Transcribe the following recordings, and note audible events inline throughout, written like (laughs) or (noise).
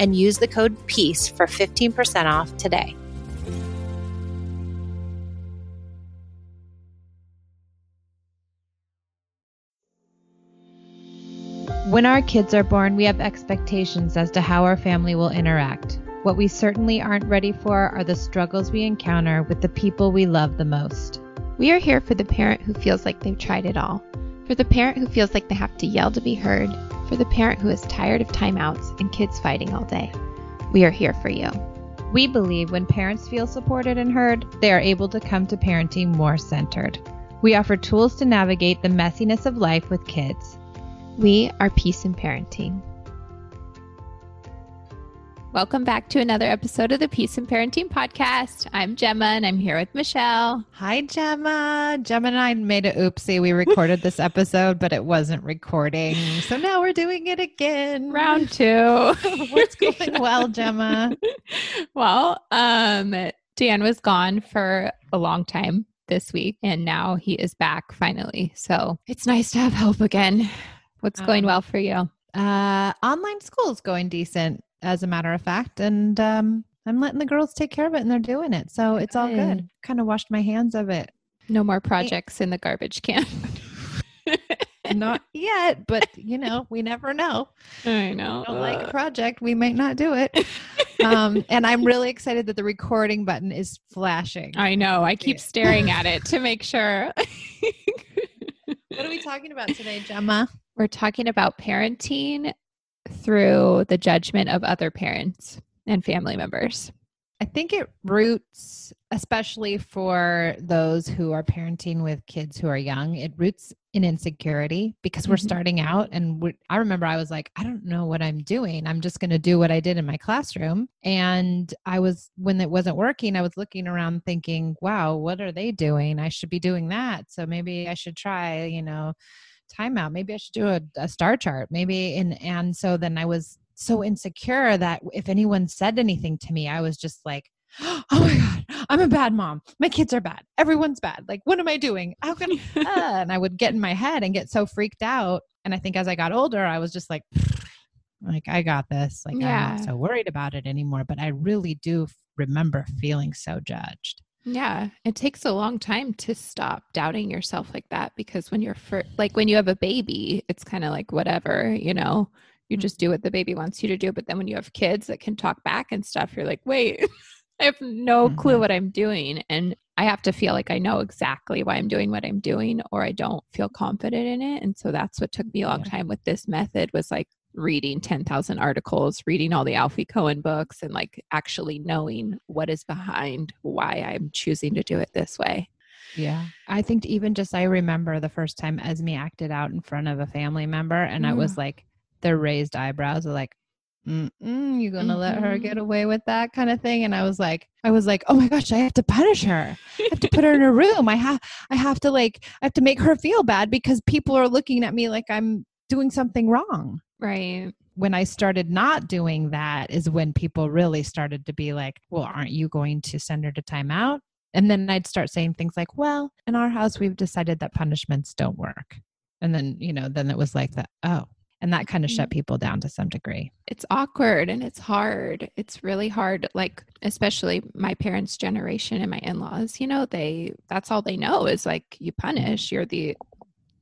and use the code PEACE for 15% off today. When our kids are born, we have expectations as to how our family will interact. What we certainly aren't ready for are the struggles we encounter with the people we love the most. We are here for the parent who feels like they've tried it all, for the parent who feels like they have to yell to be heard, for the parent who is tired of timeouts and kids fighting all day. We are here for you. We believe when parents feel supported and heard, they are able to come to parenting more centered. We offer tools to navigate the messiness of life with kids. We are Peace in Parenting. Welcome back to another episode of the Peace and Parenting Podcast. I'm Gemma and I'm here with Michelle. Hi, Gemma. Gemma and I made a oopsie. We recorded this (laughs) episode, but it wasn't recording. So now we're doing it again. Round (laughs) two. What's going (laughs) well, Gemma? Well, um, Dan was gone for a long time this week and now he is back finally. So it's nice to have help again. What's going um, well for you? Uh, online school is going decent as a matter of fact. And um, I'm letting the girls take care of it and they're doing it. So it's all good. Kind of washed my hands of it. No more projects in the garbage can. (laughs) not yet, but you know, we never know. I know. Don't like a project, we might not do it. (laughs) um, and I'm really excited that the recording button is flashing. I know. I keep staring (laughs) at it to make sure. what are we talking about today, Gemma? We're talking about parenting through the judgment of other parents and family members? I think it roots, especially for those who are parenting with kids who are young, it roots in insecurity because we're mm-hmm. starting out. And I remember I was like, I don't know what I'm doing. I'm just going to do what I did in my classroom. And I was, when it wasn't working, I was looking around thinking, wow, what are they doing? I should be doing that. So maybe I should try, you know, timeout. Maybe I should do a, a star chart. Maybe and and so then I was so insecure that if anyone said anything to me, I was just like, (gasps) oh my god, I'm a bad mom. My kids are bad. Everyone's bad. Like, what am I doing? How can? (laughs) uh, and I would get in my head and get so freaked out. And I think as I got older, I was just like, (sighs) like I got this. Like yeah. I'm not so worried about it anymore. But I really do remember feeling so judged. Yeah, it takes a long time to stop doubting yourself like that because when you're for, like when you have a baby, it's kind of like whatever, you know, you mm-hmm. just do what the baby wants you to do. But then when you have kids that can talk back and stuff, you're like, wait, (laughs) I have no mm-hmm. clue what I'm doing. And I have to feel like I know exactly why I'm doing what I'm doing or I don't feel confident in it. And so that's what took me a long time with this method was like reading 10,000 articles, reading all the Alfie Kohn books, and like actually knowing what is behind why I'm choosing to do it this way. Yeah. I think even just I remember the first time Esme acted out in front of a family member, and mm. I was like, their raised eyebrows are like, Mm-mm, you gonna mm-hmm. let her get away with that kind of thing and i was like i was like oh my gosh i have to punish her i have to put her in a room i have i have to like i have to make her feel bad because people are looking at me like i'm doing something wrong Right. When I started not doing that is when people really started to be like, well, aren't you going to send her to timeout? And then I'd start saying things like, well, in our house, we've decided that punishments don't work. And then, you know, then it was like that, oh, and that kind of shut mm. people down to some degree. It's awkward and it's hard. It's really hard. Like, especially my parents' generation and my in laws, you know, they, that's all they know is like you punish, you're the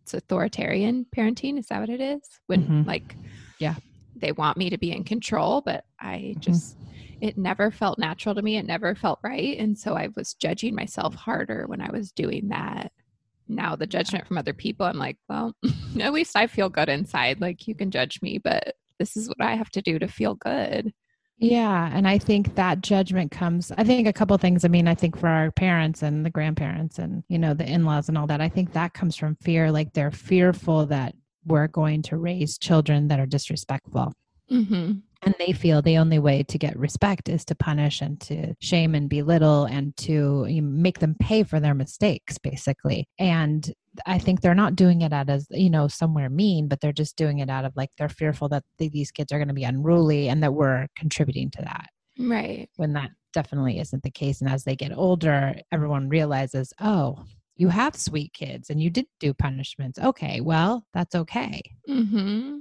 it's authoritarian parenting. Is that what it is? When mm-hmm. like, yeah, they want me to be in control, but I mm-hmm. just, it never felt natural to me. It never felt right. And so I was judging myself harder when I was doing that. Now, the judgment from other people, I'm like, well, (laughs) at least I feel good inside. Like, you can judge me, but this is what I have to do to feel good. Yeah. And I think that judgment comes, I think a couple things. I mean, I think for our parents and the grandparents and, you know, the in laws and all that, I think that comes from fear. Like they're fearful that we're going to raise children that are disrespectful. Mm-hmm. And they feel the only way to get respect is to punish and to shame and belittle and to make them pay for their mistakes, basically. And I think they're not doing it out of, you know, somewhere mean, but they're just doing it out of like they're fearful that these kids are going to be unruly and that we're contributing to that. Right. When that definitely isn't the case. And as they get older, everyone realizes, oh, you have sweet kids and you did do punishments. Okay, well, that's okay. Mm-hmm.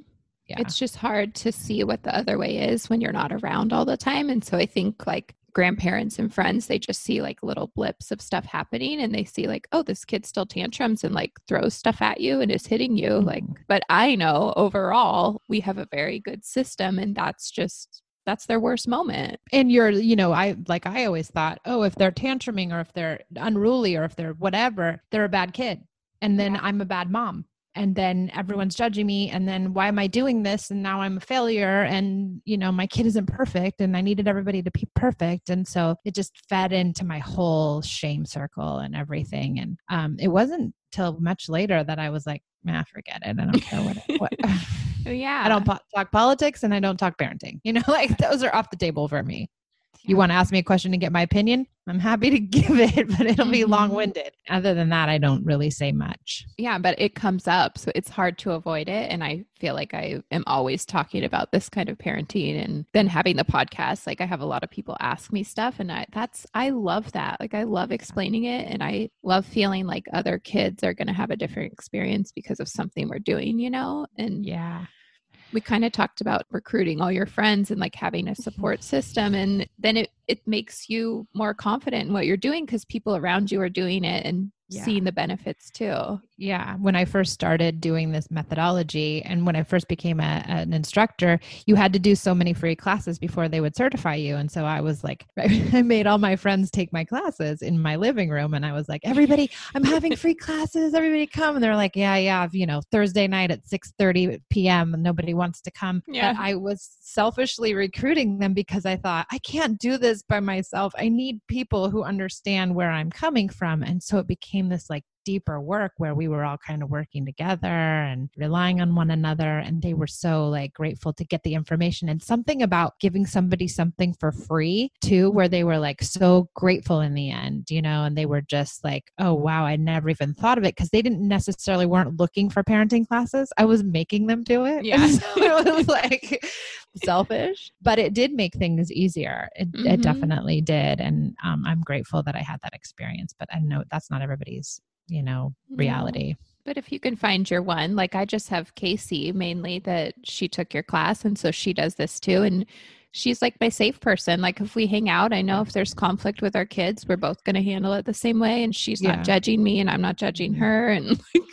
Yeah. It's just hard to see what the other way is when you're not around all the time. And so I think like grandparents and friends, they just see like little blips of stuff happening and they see like, oh, this kid still tantrums and like throws stuff at you and is hitting you. Mm-hmm. Like, but I know overall we have a very good system and that's just that's their worst moment. And you're, you know, I like I always thought, oh, if they're tantruming or if they're unruly or if they're whatever, they're a bad kid. And then yeah. I'm a bad mom and then everyone's judging me and then why am i doing this and now i'm a failure and you know my kid isn't perfect and i needed everybody to be perfect and so it just fed into my whole shame circle and everything and um, it wasn't till much later that i was like nah forget it i don't care what, what. (laughs) yeah i don't po- talk politics and i don't talk parenting you know (laughs) like those are off the table for me you want to ask me a question and get my opinion, I'm happy to (laughs) give it, but it'll be mm-hmm. long winded. Other than that, I don't really say much. Yeah, but it comes up. So it's hard to avoid it. And I feel like I am always talking about this kind of parenting and then having the podcast. Like I have a lot of people ask me stuff, and I, that's, I love that. Like I love explaining it. And I love feeling like other kids are going to have a different experience because of something we're doing, you know? And yeah we kind of talked about recruiting all your friends and like having a mm-hmm. support system and then it it makes you more confident in what you're doing because people around you are doing it and yeah. seeing the benefits too. Yeah. When I first started doing this methodology and when I first became a, an instructor, you had to do so many free classes before they would certify you. And so I was like, (laughs) I made all my friends take my classes in my living room. And I was like, everybody, I'm having free classes. Everybody come. And they're like, yeah, yeah. You know, Thursday night at 6 30 p.m. and nobody wants to come. Yeah. But I was selfishly recruiting them because I thought, I can't do this by myself. I need people who understand where I'm coming from. And so it became became this like deeper work where we were all kind of working together and relying on one another and they were so like grateful to get the information. And something about giving somebody something for free too where they were like so grateful in the end you know and they were just like oh wow i never even thought of it because they didn't necessarily weren't looking for parenting classes. I was making them do it. Yeah. (laughs) So it was like selfish. But it did make things easier. It, mm-hmm. it definitely did. And um, i'm grateful that i had that experience but i know that's not everybody's you know reality but if you can find your one like i just have casey mainly that she took your class and so she does this too and she's like my safe person like if we hang out i know if there's conflict with our kids we're both going to handle it the same way and she's yeah. not judging me and i'm not judging mm-hmm. her and (laughs) like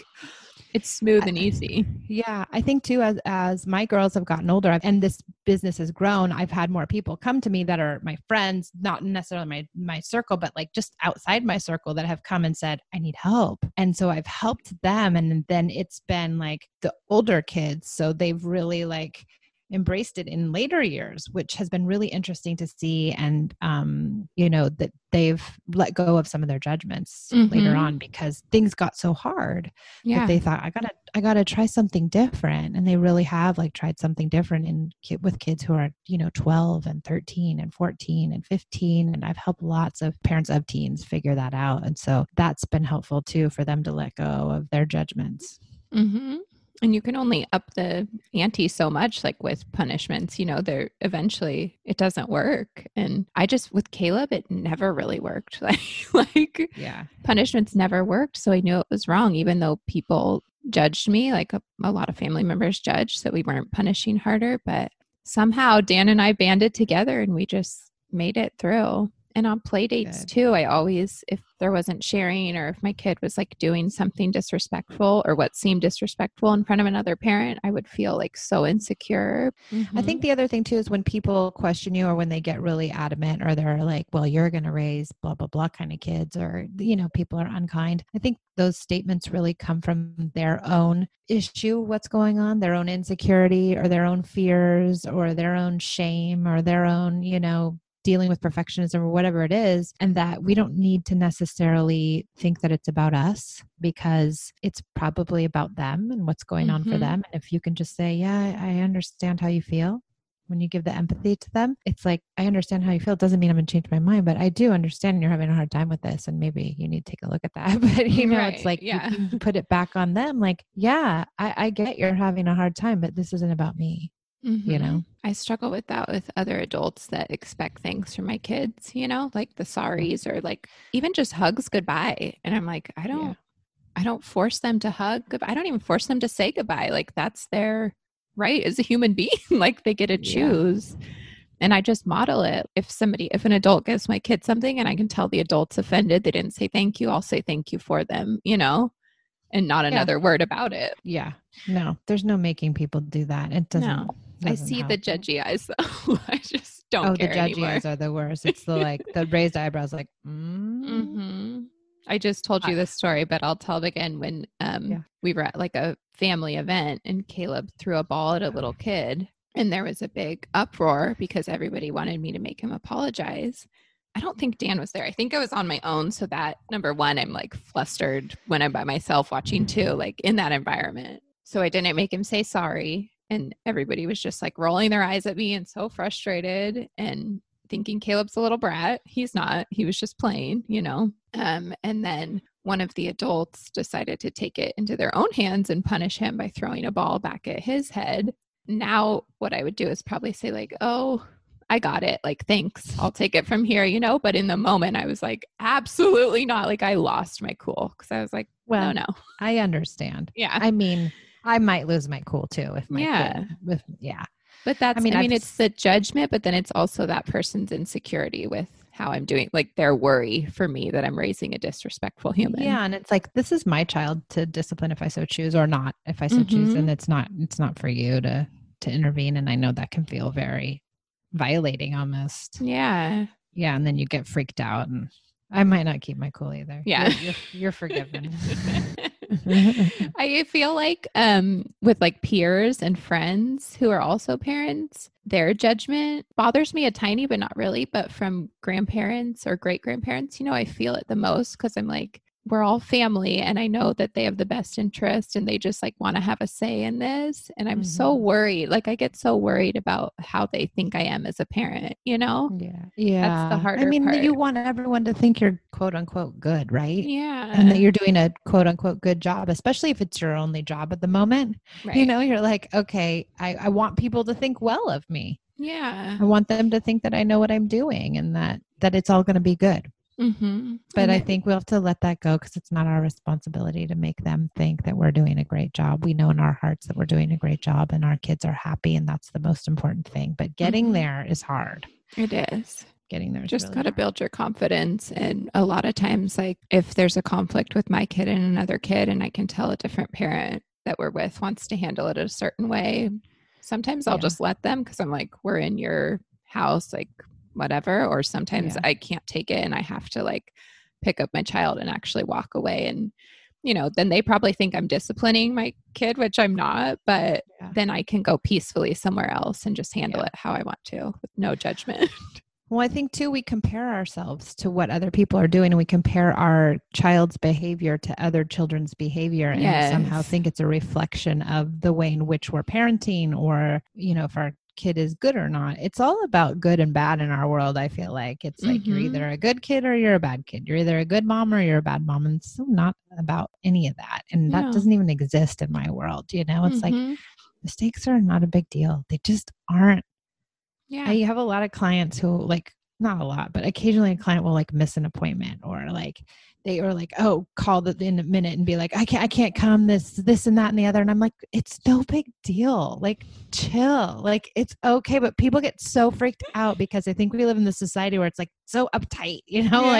it's smooth and easy. Yeah, I think too as as my girls have gotten older and this business has grown, I've had more people come to me that are my friends, not necessarily my my circle, but like just outside my circle that have come and said, "I need help." And so I've helped them and then it's been like the older kids, so they've really like embraced it in later years, which has been really interesting to see. And, um, you know, that they've let go of some of their judgments mm-hmm. later on because things got so hard yeah. that they thought, I gotta, I gotta try something different. And they really have like tried something different in with kids who are, you know, 12 and 13 and 14 and 15. And I've helped lots of parents of teens figure that out. And so that's been helpful too for them to let go of their judgments. Mm-hmm. And you can only up the ante so much, like with punishments, you know, there eventually it doesn't work. And I just, with Caleb, it never really worked. Like, (laughs) like yeah, punishments never worked. So I knew it was wrong, even though people judged me, like a, a lot of family members judged that we weren't punishing harder. But somehow Dan and I banded together and we just made it through. And on play dates Good. too, I always, if there wasn't sharing or if my kid was like doing something disrespectful or what seemed disrespectful in front of another parent, I would feel like so insecure. Mm-hmm. I think the other thing too is when people question you or when they get really adamant or they're like, well, you're going to raise blah, blah, blah kind of kids or, you know, people are unkind. I think those statements really come from their own issue, what's going on, their own insecurity or their own fears or their own shame or their own, you know, dealing with perfectionism or whatever it is, and that we don't need to necessarily think that it's about us because it's probably about them and what's going on for Mhm. them. And if you can just say, Yeah, I understand how you feel. When you give the empathy to them, it's like, I understand how you feel. It doesn't mean I'm going to change my mind, but I do understand you're having a hard time with this. And maybe you need to take a look at that. (laughs) But, you know, it's like, yeah. put it back on them. Like, yeah, I, I get you're having a hard time, but this isn't about me. You mm-hmm. know? I struggle with that with other adults that expect things from my kids, you know, like the sorries or like even just hugs goodbye. And I'm like, I don't I don't force them to hug. I don't even force them to say goodbye. Like that's their right as a human being. (laughs) like they get to Yeah. choose. And I just model it. If somebody, if an adult gives my kid something and I can tell the adult's offended, they didn't say thank you, I'll say thank you for them, you know, and not Yeah. another word about it. Yeah. No, there's no making people do that. It doesn't. No. I see the judgy eyes though. (laughs) I just don't oh, the judgy anymore. eyes are the worst. It's the like the (laughs) raised eyebrows, like, mm. hmm I just told you this story, but I'll tell it again. When um, Yeah. we were at like a family event and Caleb threw a ball at a little (sighs) kid, and there was a big uproar because everybody wanted me to make him apologize. I don't think Dan was there. I think I was on my own. So that number one, I'm like flustered when I'm by myself watching too, like in that environment. So I didn't make him say sorry. And everybody was just like rolling their eyes at me and so frustrated and thinking Caleb's a little brat. He's not. He was just playing, you know. Um, and then one of the adults decided to take it into their own hands and punish him by throwing a ball back at his head. Now, what I would do is probably say, like, oh, I got it. Like, thanks. I'll take it from here, you know. But in the moment, I was like, absolutely not. Like, I lost my cool because I was like, Well, no, no. I understand. Yeah. I mean, I might lose my cool too if my Yeah. yeah. But that's, I mean, I mean I've it's the judgment, but then it's also that person's insecurity with how I'm doing, like their worry for me that I'm raising a disrespectful human. Yeah, and it's like this is my child to discipline if I so choose or not if I so choose Mhm. and it's not it's not for you to to intervene and I know that can feel very violating almost. Yeah. Yeah, and then you get freaked out and I might not keep my cool either. Yeah. You're, you're, you're forgiven. (laughs) (laughs) I feel like um with like peers and friends who are also parents, their judgment bothers me a tiny but not really, but from grandparents or great grandparents, you know, I feel it the most cuz I'm like we're all family and I know that they have the best interest and they just like want to have a say in this and I'm so Mhm. worried. Like I get so worried about how they think I am as a parent, you know? yeah. Yeah. That's I harder mean, you want everyone to think you're quote unquote good, right? Yeah. And that you're doing a quote unquote good job, especially if it's your only job at the moment. Right. You know, you're like, okay, I, I want people to think well of me. Yeah. I want them to think that I know what I'm doing and that that it's all going to be good. Mhm. But I think we'll have to let that go because it's not our responsibility to make them think that we're doing a great job. We know in our hearts that we're doing a great job and our kids are happy, and that's the most important thing. But getting Mhm. there is hard. it is. Getting there is just really got to build your confidence and a lot of times like if there's a conflict with my kid and another kid and i can tell a different parent that we're with wants to handle it a certain way sometimes i'll Yeah. just let them because i'm like we're in your house like whatever or sometimes Yeah. i can't take it and i have to like pick up my child and actually walk away and you know then they probably think i'm disciplining my kid which i'm not but Yeah. then i can go peacefully somewhere else and just handle Yeah. it how i want to with no judgment (laughs) Well, I think too, we compare ourselves to what other people are doing and we compare our child's behavior to other children's behavior and somehow think it's a reflection of the way in which we're parenting or, you know, if our kid is good or not. It's all about good and bad in our world, I feel like. It's like you're Mhm. either a good kid or you're a bad kid. You're either a good mom or you're a bad mom. And it's so not about any of that. And that doesn't even exist in my world. You know, it's like Mhm. mistakes are not a big deal. They just aren't yeah I have a lot of clients who like not a lot, but occasionally a client will like miss an appointment or like they are like, oh, call the, in a minute and be like, I can't, I can't come. This, this, and that, and the other. And I'm like, it's no big deal. Like, chill. Like, it's okay. But people get so freaked out because I think we live in this society where it's like so uptight. (laughs) You know, Yeah.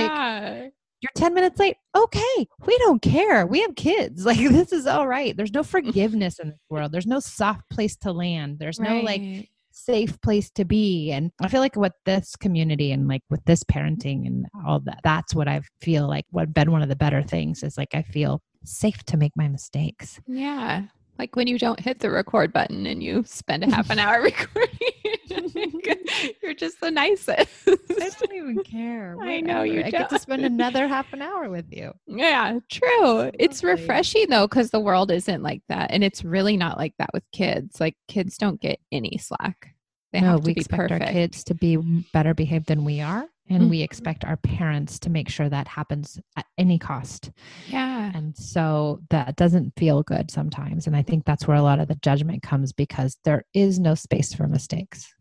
like you're 10 minutes late. Okay, we don't care. We have kids. (laughs) Like, this is all right. There's no (laughs) forgiveness in this world. There's no soft place to land. There's no like Right. Safe place to be and i feel like with this community and like with this parenting and all that that's what i feel like what been one of the better things is like i feel safe to make my mistakes Yeah. Like when you don't hit the record button and you spend a half an hour (laughs) recording. (laughs) You're just the nicest. i don't even care (laughs) I know you i get to spend another half an hour with you Yeah, true. It's refreshing though, because the world isn't like that. And it's really not like that with kids. Like kids don't get any slack. They no we expect perfect. our kids to be better behaved than we are and we Mhm. expect our parents to make sure that happens at any cost Yeah. And so that doesn't feel good sometimes. And I think that's where a lot of the judgment comes because there is no space for mistakes.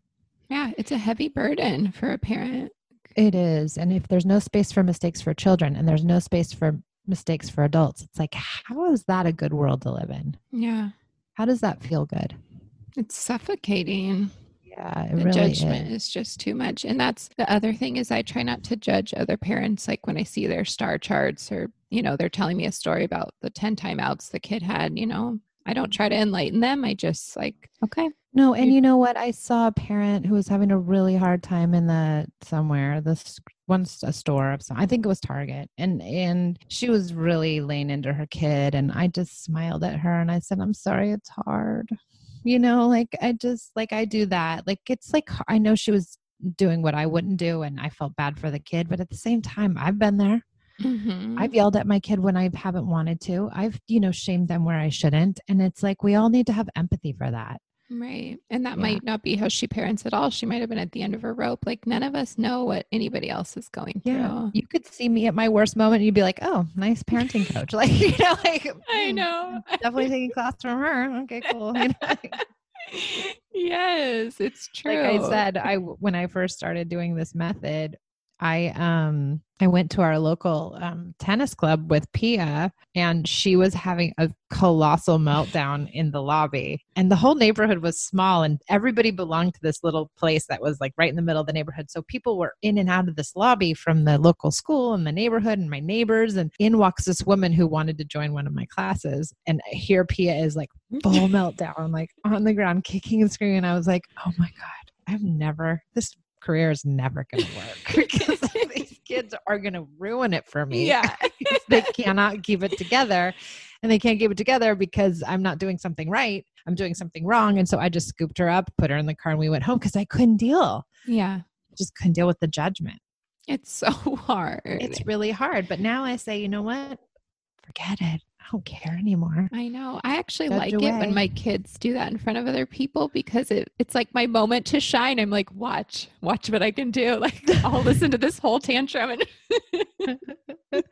Yeah. It's a heavy burden for a parent. It is. And if there's no space for mistakes for children and there's no space for mistakes for adults, it's like, how is that a good world to live in? Yeah. How does that feel good? It's suffocating. Yeah, it the really judgment is. is. just too much and that's the other thing is i try not to judge other parents like when i see their star charts or you know they're telling me a story about the 10 timeouts the kid had you know i don't try to enlighten them i just like okay No, and You- you know what? I saw a parent who was having a really hard time in the somewhere this once a store of some I think it was Target and and she was really laying into her kid and I just smiled at her and I said I'm sorry it's hard. You know, like I just like I do that. Like it's like I know she was doing what I wouldn't do and I felt bad for the kid, but at the same time I've been there. Mhm. I've yelled at my kid when I haven't wanted to. I've, you know, shamed them where I shouldn't and it's like we all need to have empathy for that. Right and that Yeah. might not be how she parents at all she might have been at the end of her rope like none of us know what anybody else is going Yeah. through You could see me at my worst moment and you'd be like, oh, nice parenting coach. (laughs) Like, you know, like, (laughs) i "Hmm, know Definitely taking class from her. Okay, cool. You know, like (laughs) yes it's true like I said, I when I first started doing this method, I um I went to our local um, tennis club with Pia, and she was having a colossal meltdown in the lobby. And the whole neighborhood was small, and everybody belonged to this little place that was like right in the middle of the neighborhood. So people were in and out of this lobby from the local school and the neighborhood and my neighbors. And in walks this woman who wanted to join one of my classes, and here Pia is like full (laughs) meltdown, like on the ground, kicking and screaming. I was like, oh my God, I've never, this career is never going to work (laughs) because these kids are going to ruin it for me. yeah (laughs) they cannot keep it together. And they can't keep it together because I'm not doing something right. I'm doing something wrong. And so I just scooped her up, put her in the car, and we went home because I couldn't deal. yeah Just couldn't deal with the judgment. it's so (laughs) hard It's really hard. But now I say, you know what? Forget it. I don't care anymore. I know. I actually Judge like it when my kids do that in front of other people because it, it's like my moment to shine. I'm like, watch, watch what I can do. (laughs) Like, I'll listen to this whole tantrum. And (laughs)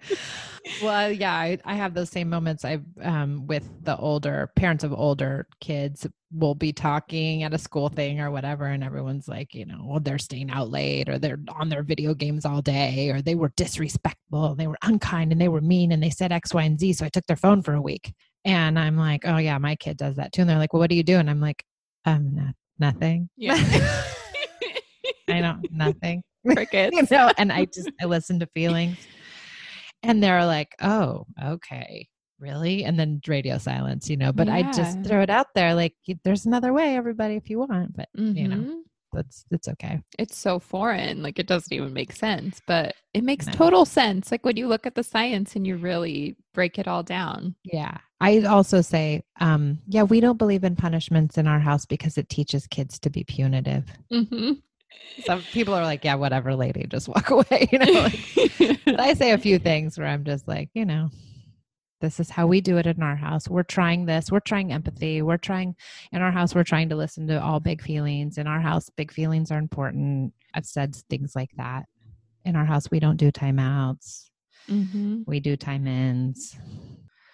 well, yeah, I, I have those same moments. I've um, with the older parents of older kids will be talking at a school thing or whatever, and everyone's like, you know, well, they're staying out late or they're on their video games all day or they were disrespectful, they were unkind, and they were mean, and they said X, Y, and Z, so I took their phone for a week. And I'm like, oh yeah, my kid does that too. And they're like, well, what do you do? And I'm like, um, no, nothing. yeah, (laughs) I don't, nothing. Crickets. (laughs) you know, and I just I listen to feelings. And they're like, oh, okay, really? And then radio silence, you know. But I just throw it out there, like, there's another way, everybody, if you want. But you know. Mhm. that's it's okay. It's so foreign. Like, it doesn't even make sense, but it makes No. total sense. Like, when you look at the science and you really break it all down. Yeah. I also say, um, yeah, we don't believe in punishments in our house because it teaches kids to be punitive. hmm Some people are like, yeah, whatever, lady, just walk (laughs) away. You know, like, I say a few things where I'm just like, you know, this is how we do it in our house. We're trying this. We're trying empathy. We're trying in our house, we're trying to listen to all big feelings. In our house, big feelings are important. I've said things like that. In our house, we don't do timeouts. hmm We do time ins.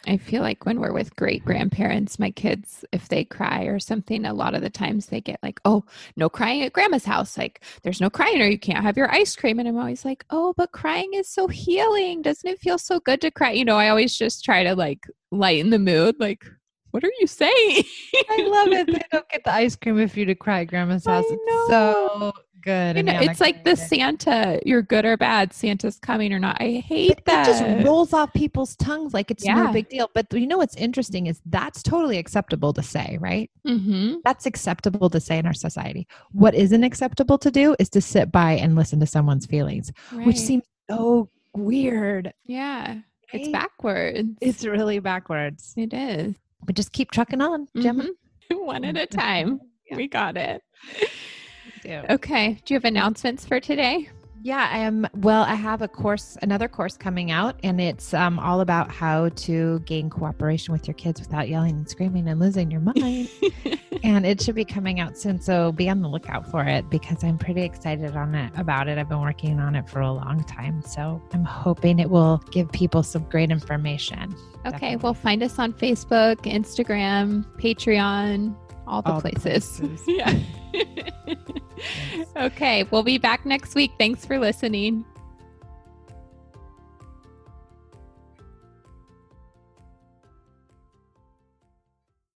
I feel like when we're with great grandparents, my kids, if they cry or something, a lot of the times they get like, oh, no crying at grandma's house. Like, there's no crying or you can't have your ice cream. And I'm always like, oh, but crying is so healing. Doesn't it feel so good to cry? You know, I always just try to like lighten the mood. Like, what are you saying? I love it. (laughs) They don't get the ice cream if you to cry at grandma's house. It's so good. You know, it's like the Santa, you're good or bad, Santa's coming or not. I hate but that. that. just rolls off people's tongues like it's Yeah. no big deal. But you know what's interesting is that's totally acceptable to say, right? mm-hmm. That's acceptable to say in our society. What isn't acceptable to do is to sit by and listen to someone's feelings, which seems so weird. yeah, it's backwards. It's really backwards. it is. But just keep trucking on, Gemma. Mhm. (laughs) One at a (laughs) time. Yeah. We got it. (laughs) Okay. Do you have announcements for today? Yeah, I am. Well, I have a course, another course coming out, and it's um, all about how to gain cooperation with your kids without yelling and screaming and losing your mind. (laughs) and it should be coming out soon, so be on the lookout for it because I'm pretty excited on it about it. I've been working on it for a long time, so I'm hoping it will give people some great information. okay. Definitely. Well, find us on Facebook, Instagram, Patreon, all the All places. places. (laughs) yeah. (laughs) okay. We'll be back next week. Thanks for listening.